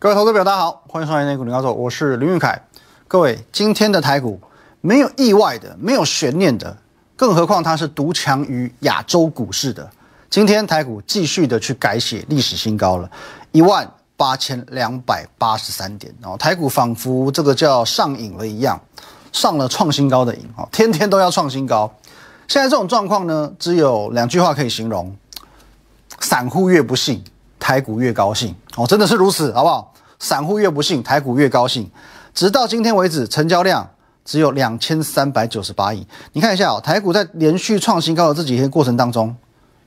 各位投资表大家好，欢迎收看《内股林高手》，我是林玉凯。各位，今天的台股没有意外的，没有悬念的，更何况它是独强于亚洲股市的。今天台股继续的去改写历史新高了，一万八千两百八十三点哦，台股仿佛这个叫上瘾了一样，上了创新高的瘾哦，天天都要创新高。现在这种状况呢，只有两句话可以形容：散户越不信，台股越高兴哦，真的是如此，好不好？散户越不信，台股越高兴。直到今天为止，成交量只有两千三百九十八亿。你看一下哦，台股在连续创新高的这几天过程当中，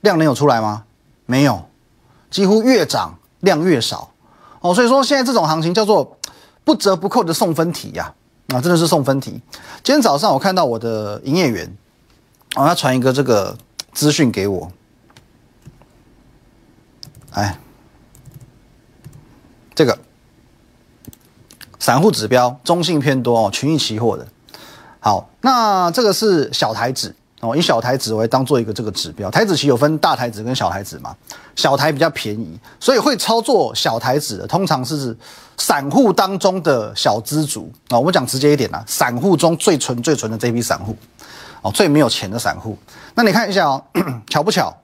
量能有出来吗？没有，几乎越涨量越少哦。所以说现在这种行情叫做不折不扣的送分题呀，啊，真的是送分题。今天早上我看到我的营业员，哦，他传一个这个资讯给我，哎，这个。散户指标中性偏多哦，群益期货的。好，那这个是小台指哦，以小台指为当做一个这个指标。台指期有分大台指跟小台指嘛，小台比较便宜，所以会操作小台指的通常是散户当中的小资族啊。我们讲直接一点啦，散户中最纯最纯的这批散户哦，最没有钱的散户。那你看一下哦，巧不巧？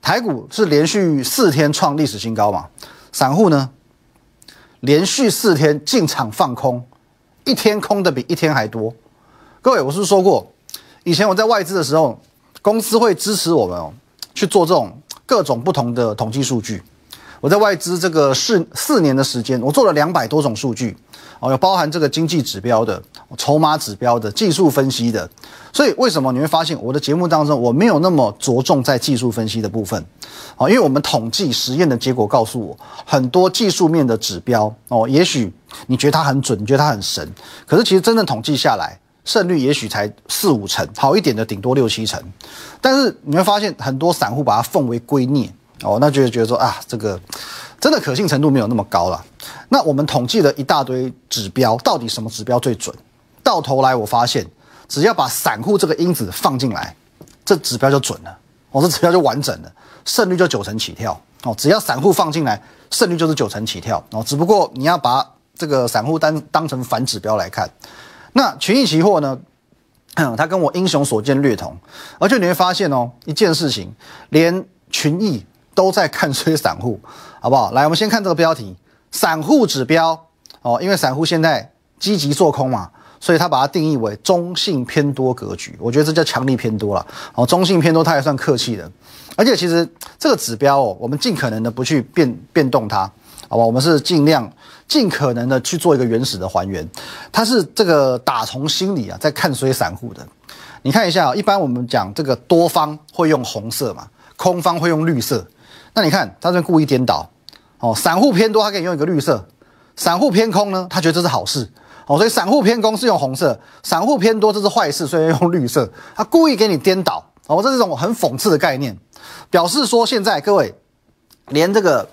台股是连续四天创历史新高嘛，散户呢？连续四天进场放空，一天空的比一天还多。各位，我是不是说过，以前我在外资的时候，公司会支持我们哦，去做这种各种不同的统计数据。我在外资这个四四年的时间，我做了两百多种数据，哦，有包含这个经济指标的、筹码指标的、技术分析的。所以为什么你会发现我的节目当中我没有那么着重在技术分析的部分？哦，因为我们统计实验的结果告诉我，很多技术面的指标哦，也许你觉得它很准，你觉得它很神，可是其实真正统计下来，胜率也许才四五成，好一点的顶多六七成。但是你会发现很多散户把它奉为圭臬。哦，那就觉得说啊，这个真的可信程度没有那么高了。那我们统计了一大堆指标，到底什么指标最准？到头来我发现，只要把散户这个因子放进来，这指标就准了。哦，这指标就完整了，胜率就九成起跳。哦，只要散户放进来，胜率就是九成起跳。哦，只不过你要把这个散户当当成反指标来看。那群益期货呢？它跟我英雄所见略同，而且你会发现哦，一件事情，连群益。都在看衰散户，好不好？来，我们先看这个标题：散户指标哦，因为散户现在积极做空嘛，所以他把它定义为中性偏多格局。我觉得这叫强力偏多了哦，中性偏多，它也算客气的。而且其实这个指标哦，我们尽可能的不去变变动它，好吧？我们是尽量尽可能的去做一个原始的还原。它是这个打从心里啊，在看衰散户的。你看一下，一般我们讲这个多方会用红色嘛，空方会用绿色。那你看，他这故意颠倒，哦，散户偏多，他给你用一个绿色；散户偏空呢，他觉得这是好事，哦，所以散户偏空是用红色，散户偏多这是坏事，所以用绿色。他故意给你颠倒，哦，这是一种很讽刺的概念，表示说现在各位连这个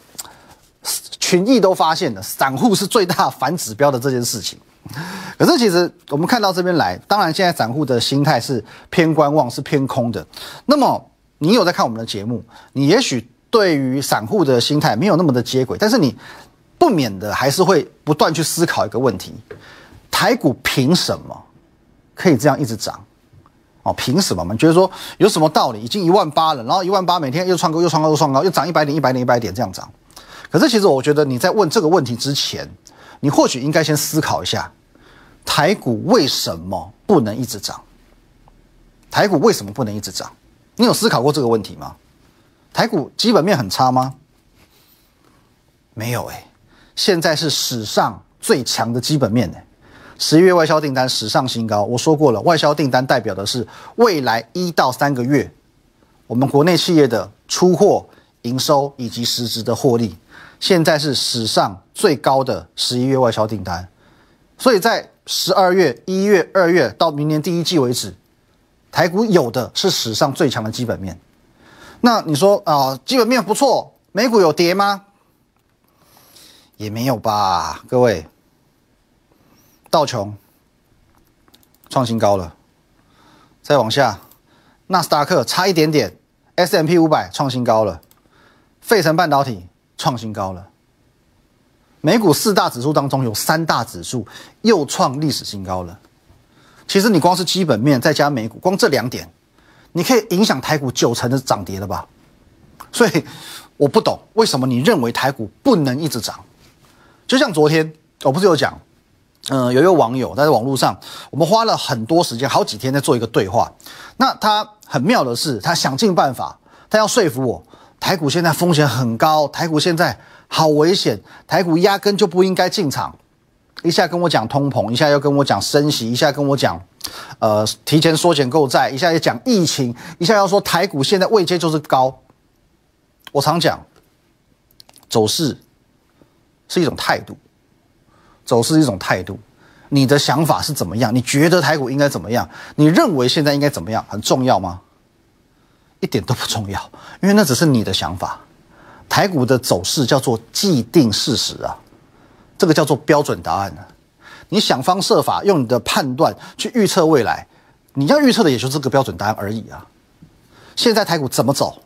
群益都发现了，散户是最大反指标的这件事情。可是其实我们看到这边来，当然现在散户的心态是偏观望，是偏空的。那么你有在看我们的节目，你也许。对于散户的心态没有那么的接轨，但是你不免的还是会不断去思考一个问题：台股凭什么可以这样一直涨？哦，凭什么？你觉得说有什么道理？已经一万八了，然后一万八每天又创高，又创高，又创高，又涨一百点，一百点，一百点这样涨。可是其实我觉得你在问这个问题之前，你或许应该先思考一下：台股为什么不能一直涨？台股为什么不能一直涨？你有思考过这个问题吗？台股基本面很差吗？没有哎，现在是史上最强的基本面哎。十一月外销订单史上新高，我说过了，外销订单代表的是未来一到三个月我们国内企业的出货、营收以及实质的获利。现在是史上最高的十一月外销订单，所以在十二月、一月、二月到明年第一季为止，台股有的是史上最强的基本面。那你说啊，基本面不错，美股有跌吗？也没有吧，各位。道琼创新高了，再往下，纳斯达克差一点点，S M P 五百创新高了，费城半导体创新高了。美股四大指数当中有三大指数又创历史新高了。其实你光是基本面再加美股，光这两点，你可以影响台股九成的涨跌了吧？所以我不懂为什么你认为台股不能一直涨。就像昨天我不是有讲，嗯，有一个网友在网络上，我们花了很多时间，好几天在做一个对话。那他很妙的是，他想尽办法，他要说服我，台股现在风险很高，台股现在好危险，台股压根就不应该进场。一下跟我讲通膨，一下又跟我讲升息，一下跟我讲，呃，提前缩减购债，一下又讲疫情，一下要说台股现在位阶就是高。我常讲，走势是一种态度，走势是一种态度。你的想法是怎么样？你觉得台股应该怎么样？你认为现在应该怎么样？很重要吗？一点都不重要，因为那只是你的想法。台股的走势叫做既定事实啊。这个叫做标准答案呢？你想方设法用你的判断去预测未来，你要预测的也就是这个标准答案而已啊。现在台股怎么走？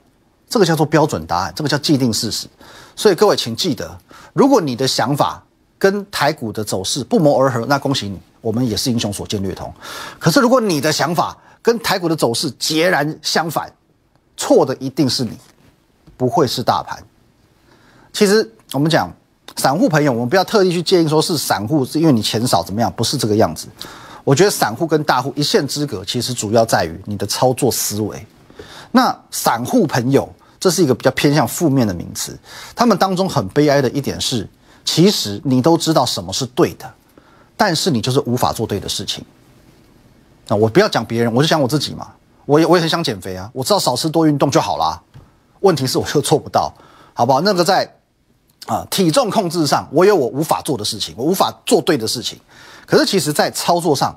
这个叫做标准答案，这个叫既定事实。所以各位请记得，如果你的想法跟台股的走势不谋而合，那恭喜你，我们也是英雄所见略同。可是如果你的想法跟台股的走势截然相反，错的一定是你，不会是大盘。其实我们讲。散户朋友，我们不要特地去建议说是散户是因为你钱少怎么样，不是这个样子。我觉得散户跟大户一线之隔，其实主要在于你的操作思维。那散户朋友，这是一个比较偏向负面的名词。他们当中很悲哀的一点是，其实你都知道什么是对的，但是你就是无法做对的事情。那我不要讲别人，我就讲我自己嘛。我也我也很想减肥啊，我知道少吃多运动就好啦。问题是我就做不到，好不好？那个在。啊，体重控制上，我有我无法做的事情，我无法做对的事情。可是，其实，在操作上，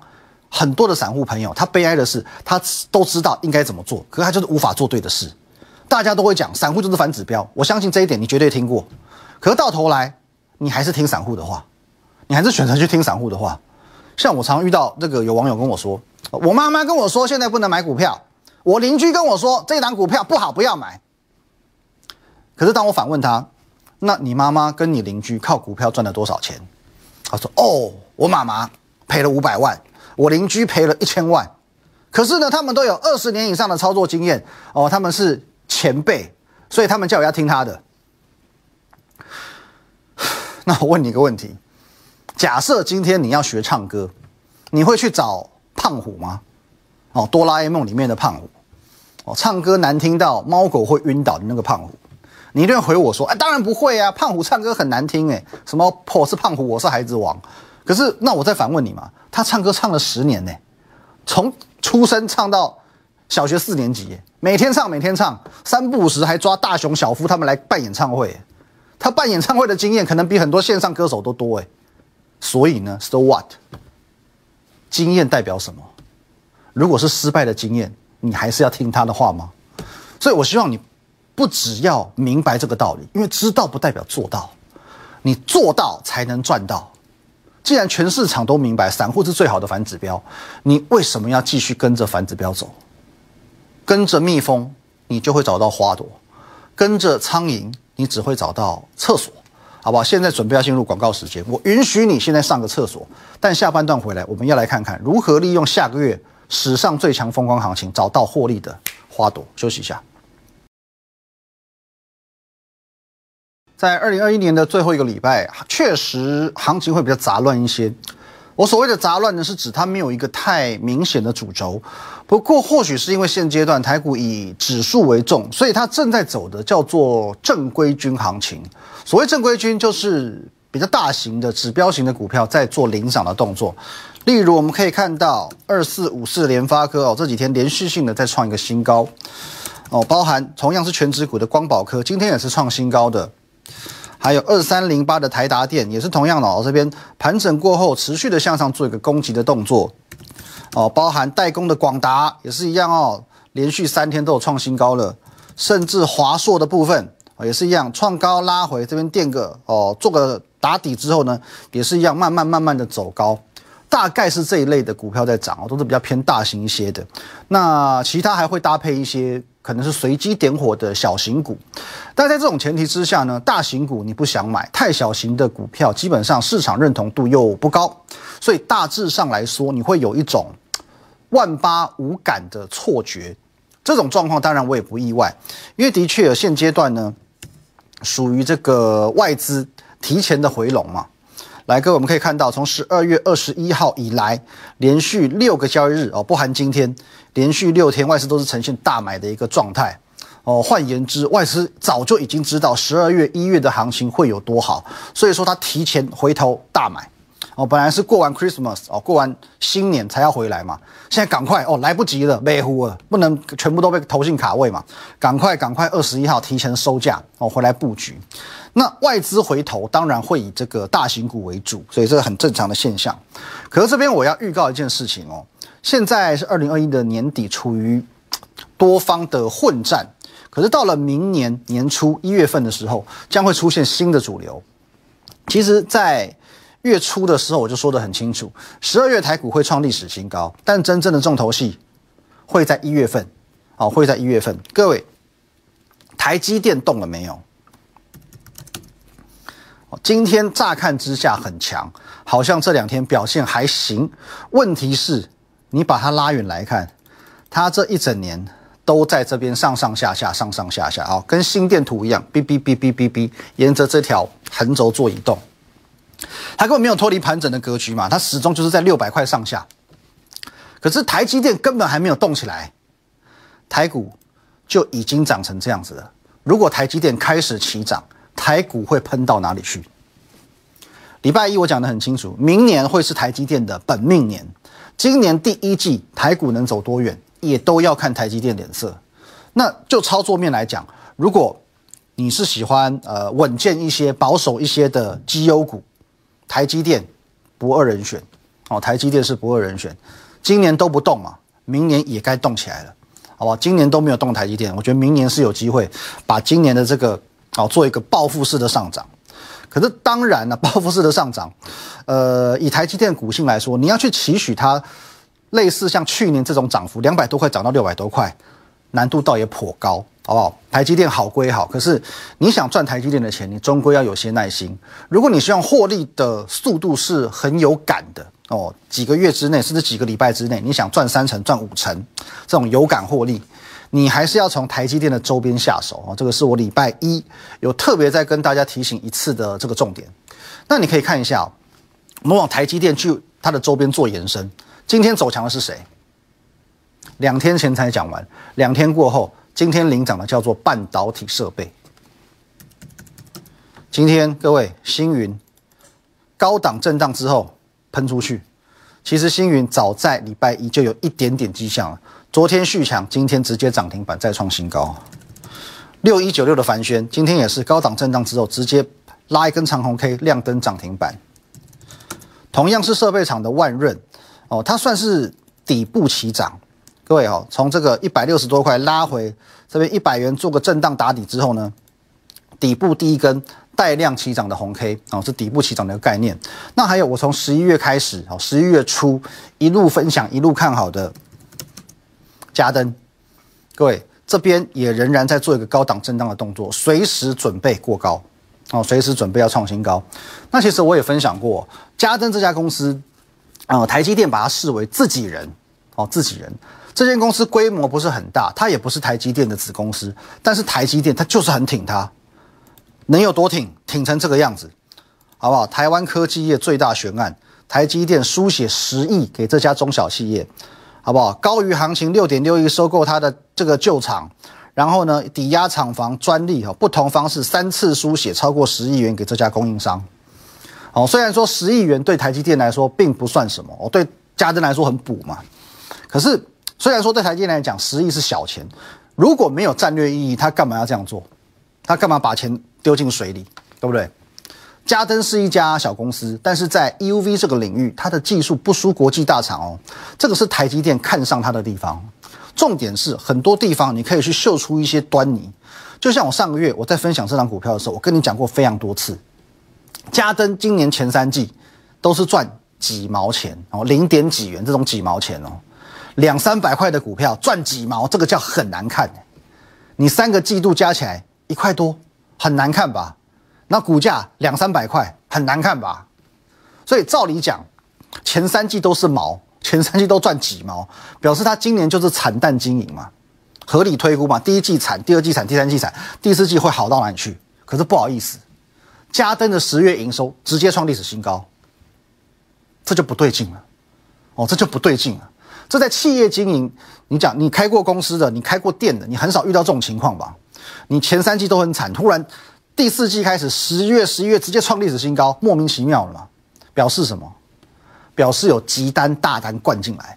很多的散户朋友，他悲哀的是，他都知道应该怎么做，可是他就是无法做对的事。大家都会讲，散户就是反指标，我相信这一点，你绝对听过。可是到头来，你还是听散户的话，你还是选择去听散户的话。像我常遇到这个有网友跟我说，我妈妈跟我说现在不能买股票，我邻居跟我说这档股票不好，不要买。可是当我反问他。那你妈妈跟你邻居靠股票赚了多少钱？他说：“哦，我妈妈赔了五百万，我邻居赔了一千万。可是呢，他们都有二十年以上的操作经验哦，他们是前辈，所以他们叫我要听他的。那我问你一个问题：假设今天你要学唱歌，你会去找胖虎吗？哦，哆啦 A 梦里面的胖虎，哦，唱歌难听到猫狗会晕倒的那个胖虎。”你一定回我说，哎，当然不会啊！胖虎唱歌很难听，哎，什么我是胖虎，我是孩子王。可是，那我再反问你嘛，他唱歌唱了十年呢，从出生唱到小学四年级，每天唱，每天唱，三不五时还抓大雄、小夫他们来办演唱会。他办演唱会的经验可能比很多线上歌手都多，哎。所以呢，so what？经验代表什么？如果是失败的经验，你还是要听他的话吗？所以我希望你。不只要明白这个道理，因为知道不代表做到，你做到才能赚到。既然全市场都明白散户是最好的反指标，你为什么要继续跟着反指标走？跟着蜜蜂，你就会找到花朵；跟着苍蝇，你只会找到厕所，好不好？现在准备要进入广告时间，我允许你现在上个厕所，但下半段回来，我们要来看看如何利用下个月史上最强风光行情，找到获利的花朵。休息一下。在二零二一年的最后一个礼拜，确实行情会比较杂乱一些。我所谓的杂乱呢，是指它没有一个太明显的主轴。不过，或许是因为现阶段台股以指数为重，所以它正在走的叫做正规军行情。所谓正规军，就是比较大型的指标型的股票在做领涨的动作。例如，我们可以看到二四五四联发科哦，这几天连续性的在创一个新高哦，包含同样是全指股的光宝科，今天也是创新高的。还有二三零八的台达电也是同样的哦，这边盘整过后持续的向上做一个攻击的动作。哦，包含代工的广达也是一样哦，连续三天都有创新高了，甚至华硕的部分也是一样创高拉回这边垫个哦，做个打底之后呢，也是一样慢慢慢慢的走高，大概是这一类的股票在涨哦，都是比较偏大型一些的，那其他还会搭配一些。可能是随机点火的小型股。但在这种前提之下呢，大型股你不想买，太小型的股票基本上市场认同度又不高，所以大致上来说，你会有一种万八无感的错觉。这种状况当然我也不意外，因为的确现阶段呢，属于这个外资提前的回笼嘛。来，各位，我们可以看到，从十二月二十一号以来，连续六个交易日哦，不含今天，连续六天外资都是呈现大买的一个状态哦。换言之，外资早就已经知道十二月、一月的行情会有多好，所以说他提前回头大买。哦，本来是过完 Christmas 哦，过完新年才要回来嘛，现在赶快哦，来不及了，没乎了，不能全部都被投进卡位嘛，赶快赶快，二十一号提前收价哦，回来布局。那外资回头当然会以这个大型股为主，所以这个很正常的现象。可是这边我要预告一件事情哦，现在是二零二一的年底，处于多方的混战，可是到了明年年初一月份的时候，将会出现新的主流。其实，在月初的时候，我就说得很清楚，十二月台股会创历史新高，但真正的重头戏会在一月份，哦，会在一月份。各位，台积电动了没有？今天乍看之下很强，好像这两天表现还行。问题是，你把它拉远来看，它这一整年都在这边上上下下，上上下下，啊，跟心电图一样，哔哔哔哔哔哔，沿着这条横轴做移动。它根本没有脱离盘整的格局嘛，它始终就是在六百块上下。可是台积电根本还没有动起来，台股就已经涨成这样子了。如果台积电开始起涨，台股会喷到哪里去？礼拜一我讲得很清楚，明年会是台积电的本命年。今年第一季台股能走多远，也都要看台积电脸色。那就操作面来讲，如果你是喜欢呃稳健一些、保守一些的绩优股。台积电不二人选，哦，台积电是不二人选，今年都不动嘛，明年也该动起来了，好不好？今年都没有动台积电，我觉得明年是有机会把今年的这个哦做一个报复式的上涨。可是当然了，报复式的上涨，呃，以台积电股性来说，你要去期许它类似像去年这种涨幅两百多块涨到六百多块，难度倒也颇高。好不好？台积电好归好，可是你想赚台积电的钱，你终归要有些耐心。如果你希望获利的速度是很有感的哦，几个月之内，甚至几个礼拜之内，你想赚三成、赚五成这种有感获利，你还是要从台积电的周边下手哦。这个是我礼拜一有特别再跟大家提醒一次的这个重点。那你可以看一下，我们往台积电去它的周边做延伸。今天走强的是谁？两天前才讲完，两天过后。今天领涨的叫做半导体设备。今天各位星云高档震荡之后喷出去，其实星云早在礼拜一就有一点点迹象了。昨天续强，今天直接涨停板再创新高。六一九六的凡轩今天也是高档震荡之后直接拉一根长红 K 亮灯涨停板。同样是设备厂的万润哦，它算是底部起涨。各位哈，从这个一百六十多块拉回这边一百元做个震荡打底之后呢，底部第一根带量起涨的红 K 啊，是底部起涨的一个概念。那还有我从十一月开始哦，十一月初一路分享一路看好的加登，各位这边也仍然在做一个高档震荡的动作，随时准备过高哦，随时准备要创新高。那其实我也分享过加登这家公司啊，台积电把它视为自己人哦，自己人。这间公司规模不是很大，它也不是台积电的子公司，但是台积电它就是很挺它，能有多挺？挺成这个样子，好不好？台湾科技业最大悬案，台积电书写十亿给这家中小企业，好不好？高于行情六点六亿收购它的这个旧厂，然后呢，抵押厂房专利哈，不同方式三次书写超过十亿元给这家供应商，哦，虽然说十亿元对台积电来说并不算什么，哦，对嘉登来说很补嘛，可是。虽然说对台积电来讲十亿是小钱，如果没有战略意义，他干嘛要这样做？他干嘛把钱丢进水里，对不对？嘉登是一家小公司，但是在 EUV 这个领域，它的技术不输国际大厂哦。这个是台积电看上它的地方。重点是很多地方你可以去嗅出一些端倪。就像我上个月我在分享这张股票的时候，我跟你讲过非常多次，嘉登今年前三季都是赚几毛钱哦，零点几元这种几毛钱哦。两三百块的股票赚几毛，这个叫很难看，你三个季度加起来一块多，很难看吧？那股价两三百块，很难看吧？所以照理讲，前三季都是毛，前三季都赚几毛，表示它今年就是惨淡经营嘛，合理推估嘛。第一季惨，第二季惨，第三季惨，第四季会好到哪里去？可是不好意思，嘉登的十月营收直接创历史新高，这就不对劲了。哦，这就不对劲了。这在企业经营，你讲你开过公司的，你开过店的，你很少遇到这种情况吧？你前三季都很惨，突然第四季开始，十月、十一月直接创历史新高，莫名其妙了嘛？表示什么？表示有急单大单灌进来。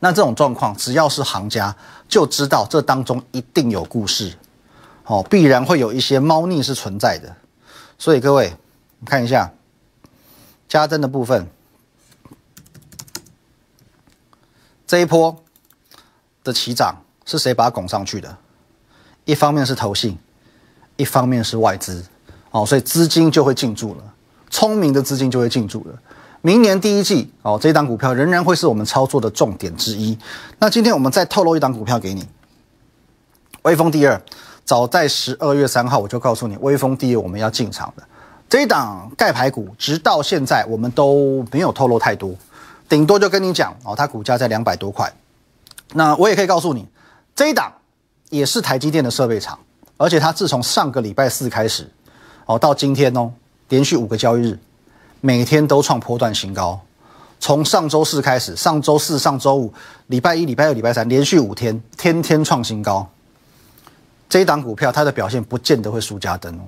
那这种状况，只要是行家就知道这当中一定有故事，哦，必然会有一些猫腻是存在的。所以各位，看一下加增的部分。这一波的起涨是谁把它拱上去的？一方面是投信，一方面是外资，哦，所以资金就会进驻了，聪明的资金就会进驻了。明年第一季，哦，这一档股票仍然会是我们操作的重点之一。那今天我们再透露一档股票给你，威风第二，早在十二月三号我就告诉你，威风第二我们要进场的这一档盖牌股，直到现在我们都没有透露太多。顶多就跟你讲哦，它股价在两百多块。那我也可以告诉你，这一档也是台积电的设备厂，而且它自从上个礼拜四开始，哦，到今天哦，连续五个交易日，每天都创波段新高。从上周四开始，上周四、上周五、礼拜一、礼拜二、礼拜三，连续五天，天天创新高。这一档股票它的表现不见得会输家灯哦，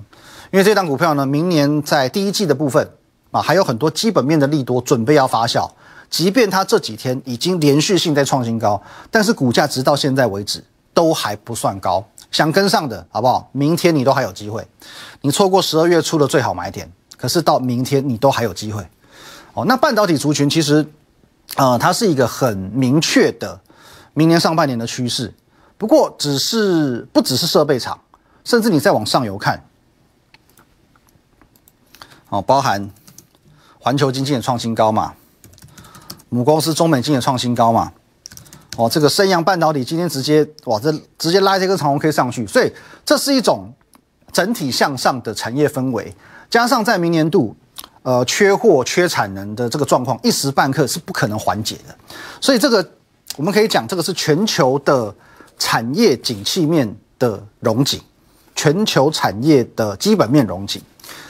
因为这档股票呢，明年在第一季的部分啊，还有很多基本面的利多准备要发酵。即便它这几天已经连续性在创新高，但是股价直到现在为止都还不算高。想跟上的好不好？明天你都还有机会。你错过十二月初的最好买点，可是到明天你都还有机会。哦，那半导体族群其实，呃，它是一个很明确的明年上半年的趋势。不过，只是不只是设备厂，甚至你再往上游看，哦，包含环球经济的创新高嘛。母公司中美金也创新高嘛？哦，这个升阳半导体今天直接哇，这直接拉这个长虹 K 上去，所以这是一种整体向上的产业氛围，加上在明年度，呃，缺货、缺产能的这个状况，一时半刻是不可能缓解的。所以这个我们可以讲，这个是全球的产业景气面的融景，全球产业的基本面融景。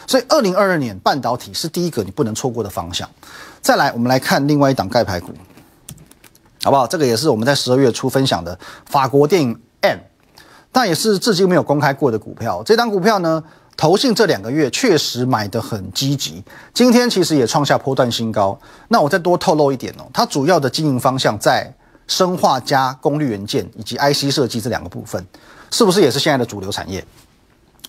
所以，二零二二年半导体是第一个你不能错过的方向。再来，我们来看另外一档钙牌股，好不好？这个也是我们在十二月初分享的法国电影 M，但也是至今没有公开过的股票。这张股票呢，投信这两个月确实买的很积极，今天其实也创下波段新高。那我再多透露一点哦，它主要的经营方向在生化加功率元件以及 IC 设计这两个部分，是不是也是现在的主流产业？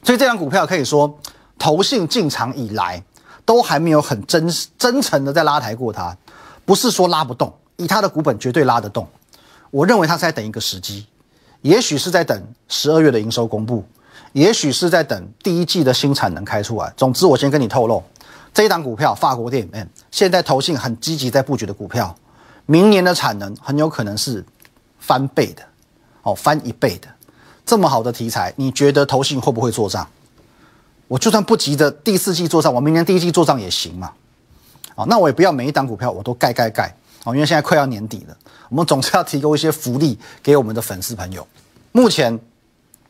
所以这张股票可以说。投信进场以来，都还没有很真真诚的在拉抬过它，不是说拉不动，以它的股本绝对拉得动。我认为它是在等一个时机，也许是在等十二月的营收公布，也许是在等第一季的新产能开出来。总之，我先跟你透露，这一档股票法国电影，现在投信很积极在布局的股票，明年的产能很有可能是翻倍的，哦，翻一倍的，这么好的题材，你觉得投信会不会做账？我就算不急着第四季做账，我明年第一季做账也行嘛。啊，那我也不要每一档股票我都盖盖盖啊，因为现在快要年底了，我们总是要提供一些福利给我们的粉丝朋友。目前，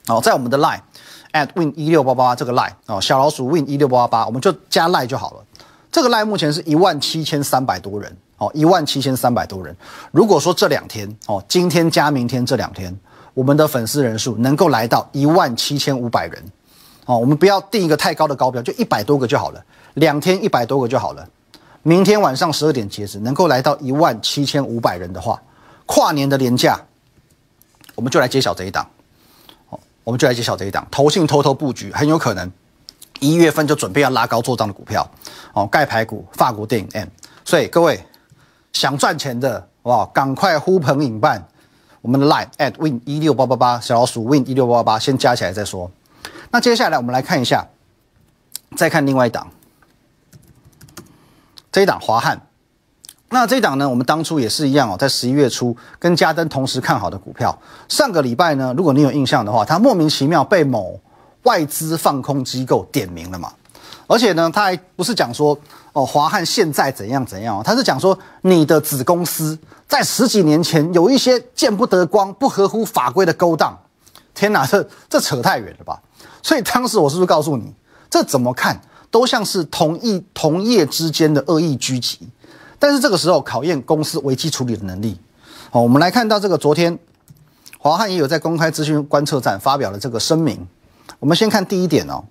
哦，在我们的 line at win 一六八八这个 line 哦，小老鼠 win 一六八八八，我们就加 line 就好了。这个 line 目前是一万七千三百多人哦，一万七千三百多人。如果说这两天哦，今天加明天这两天，我们的粉丝人数能够来到一万七千五百人。哦，我们不要定一个太高的高标，就一百多个就好了，两天一百多个就好了。明天晚上十二点截止，能够来到一万七千五百人的话，跨年的年假，我们就来揭晓这一档。哦，我们就来揭晓这一档，投信偷偷布局，很有可能一月份就准备要拉高做账的股票。哦，盖牌股，法国电影 M。所以各位想赚钱的，哇，赶快呼朋引伴，我们的 line at win 一六八八八小老鼠 win 一六八八八，先加起来再说。那接下来我们来看一下，再看另外一档，这一档华汉那这档呢，我们当初也是一样哦，在十一月初跟嘉登同时看好的股票。上个礼拜呢，如果你有印象的话，它莫名其妙被某外资放空机构点名了嘛。而且呢，他还不是讲说哦，华汉现在怎样怎样哦，他是讲说你的子公司在十几年前有一些见不得光、不合乎法规的勾当。天哪，这这扯太远了吧？所以当时我是不是告诉你，这怎么看都像是同一同业之间的恶意狙击？但是这个时候考验公司危机处理的能力。好，我们来看到这个昨天华汉也有在公开资讯观测站发表了这个声明。我们先看第一点哦，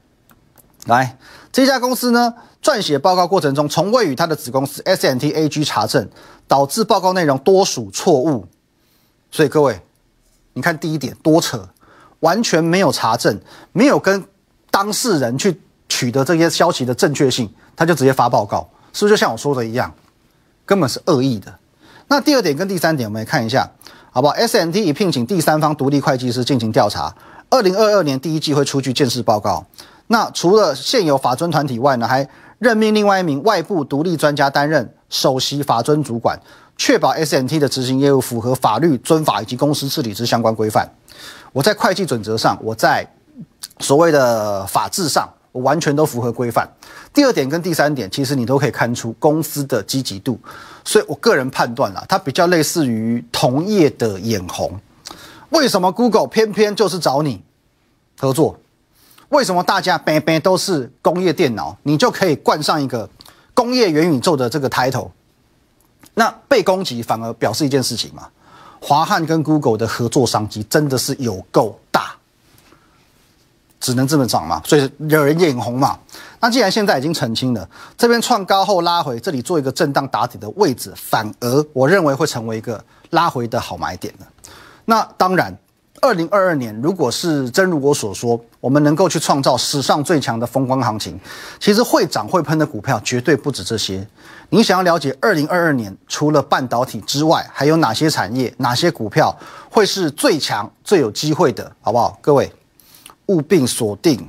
来。这家公司呢，撰写报告过程中从未与他的子公司 S N T A G 查证，导致报告内容多属错误。所以各位，你看第一点多扯，完全没有查证，没有跟当事人去取得这些消息的正确性，他就直接发报告，是不是就像我说的一样，根本是恶意的？那第二点跟第三点，我们来看一下，好不好？S N T 已聘请第三方独立会计师进行调查，二零二二年第一季会出具见识报告。那除了现有法尊团体外呢，还任命另外一名外部独立专家担任首席法尊主管，确保 S N T 的执行业务符合法律尊法以及公司治理之相关规范。我在会计准则上，我在所谓的法制上，我完全都符合规范。第二点跟第三点，其实你都可以看出公司的积极度，所以我个人判断啦，它比较类似于同业的眼红。为什么 Google 偏偏就是找你合作？为什么大家边边都是工业电脑，你就可以冠上一个工业元宇宙的这个 title？那被攻击反而表示一件事情嘛？华汉跟 Google 的合作商机真的是有够，只能这么涨嘛？所以惹人眼红嘛？那既然现在已经澄清了，这边创高后拉回，这里做一个震荡打底的位置，反而我认为会成为一个拉回的好买点了。那当然。二零二二年，如果是真如我所说，我们能够去创造史上最强的风光行情，其实会涨会喷的股票绝对不止这些。你想要了解二零二二年除了半导体之外，还有哪些产业、哪些股票会是最强、最有机会的，好不好？各位务必锁定。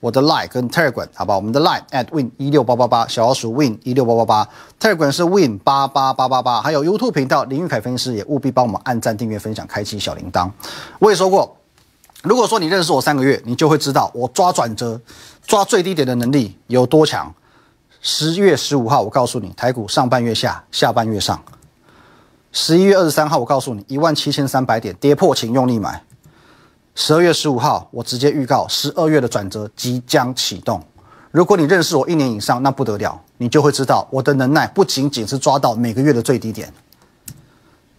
我的 line 跟 telegram 好吧，我们的 line at win 一六八八八，小老鼠 win 一六八八八，telegram 是 win 八八八八八，还有 YouTube 频道林玉凯分析师也务必帮我们按赞、订阅、分享、开启小铃铛。我也说过，如果说你认识我三个月，你就会知道我抓转折、抓最低点的能力有多强。十月十五号，我告诉你，台股上半月下，下半月上。十一月二十三号，我告诉你，一万七千三百点跌破，请用力买。十二月十五号，我直接预告十二月的转折即将启动。如果你认识我一年以上，那不得了，你就会知道我的能耐不仅仅是抓到每个月的最低点，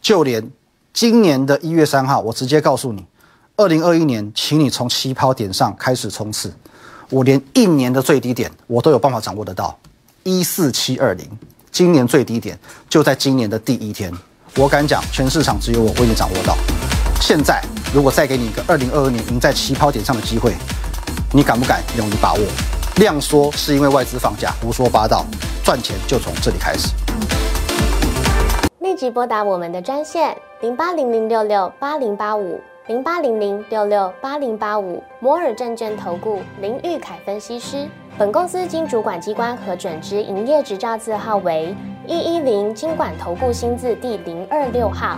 就连今年的一月三号，我直接告诉你，二零二一年，请你从起跑点上开始冲刺。我连一年的最低点我都有办法掌握得到，一四七二零，今年最低点就在今年的第一天。我敢讲，全市场只有我为你掌握到。现在。如果再给你一个二零二二年赢在起跑点上的机会，你敢不敢勇于把握？量缩是因为外资放假，胡说八道，赚钱就从这里开始。立即拨打我们的专线零八零零六六八零八五零八零零六六八零八五摩尔证券投顾林玉凯分析师。本公司经主管机关核准之营业执照字号为一一零金管投顾新字第零二六号。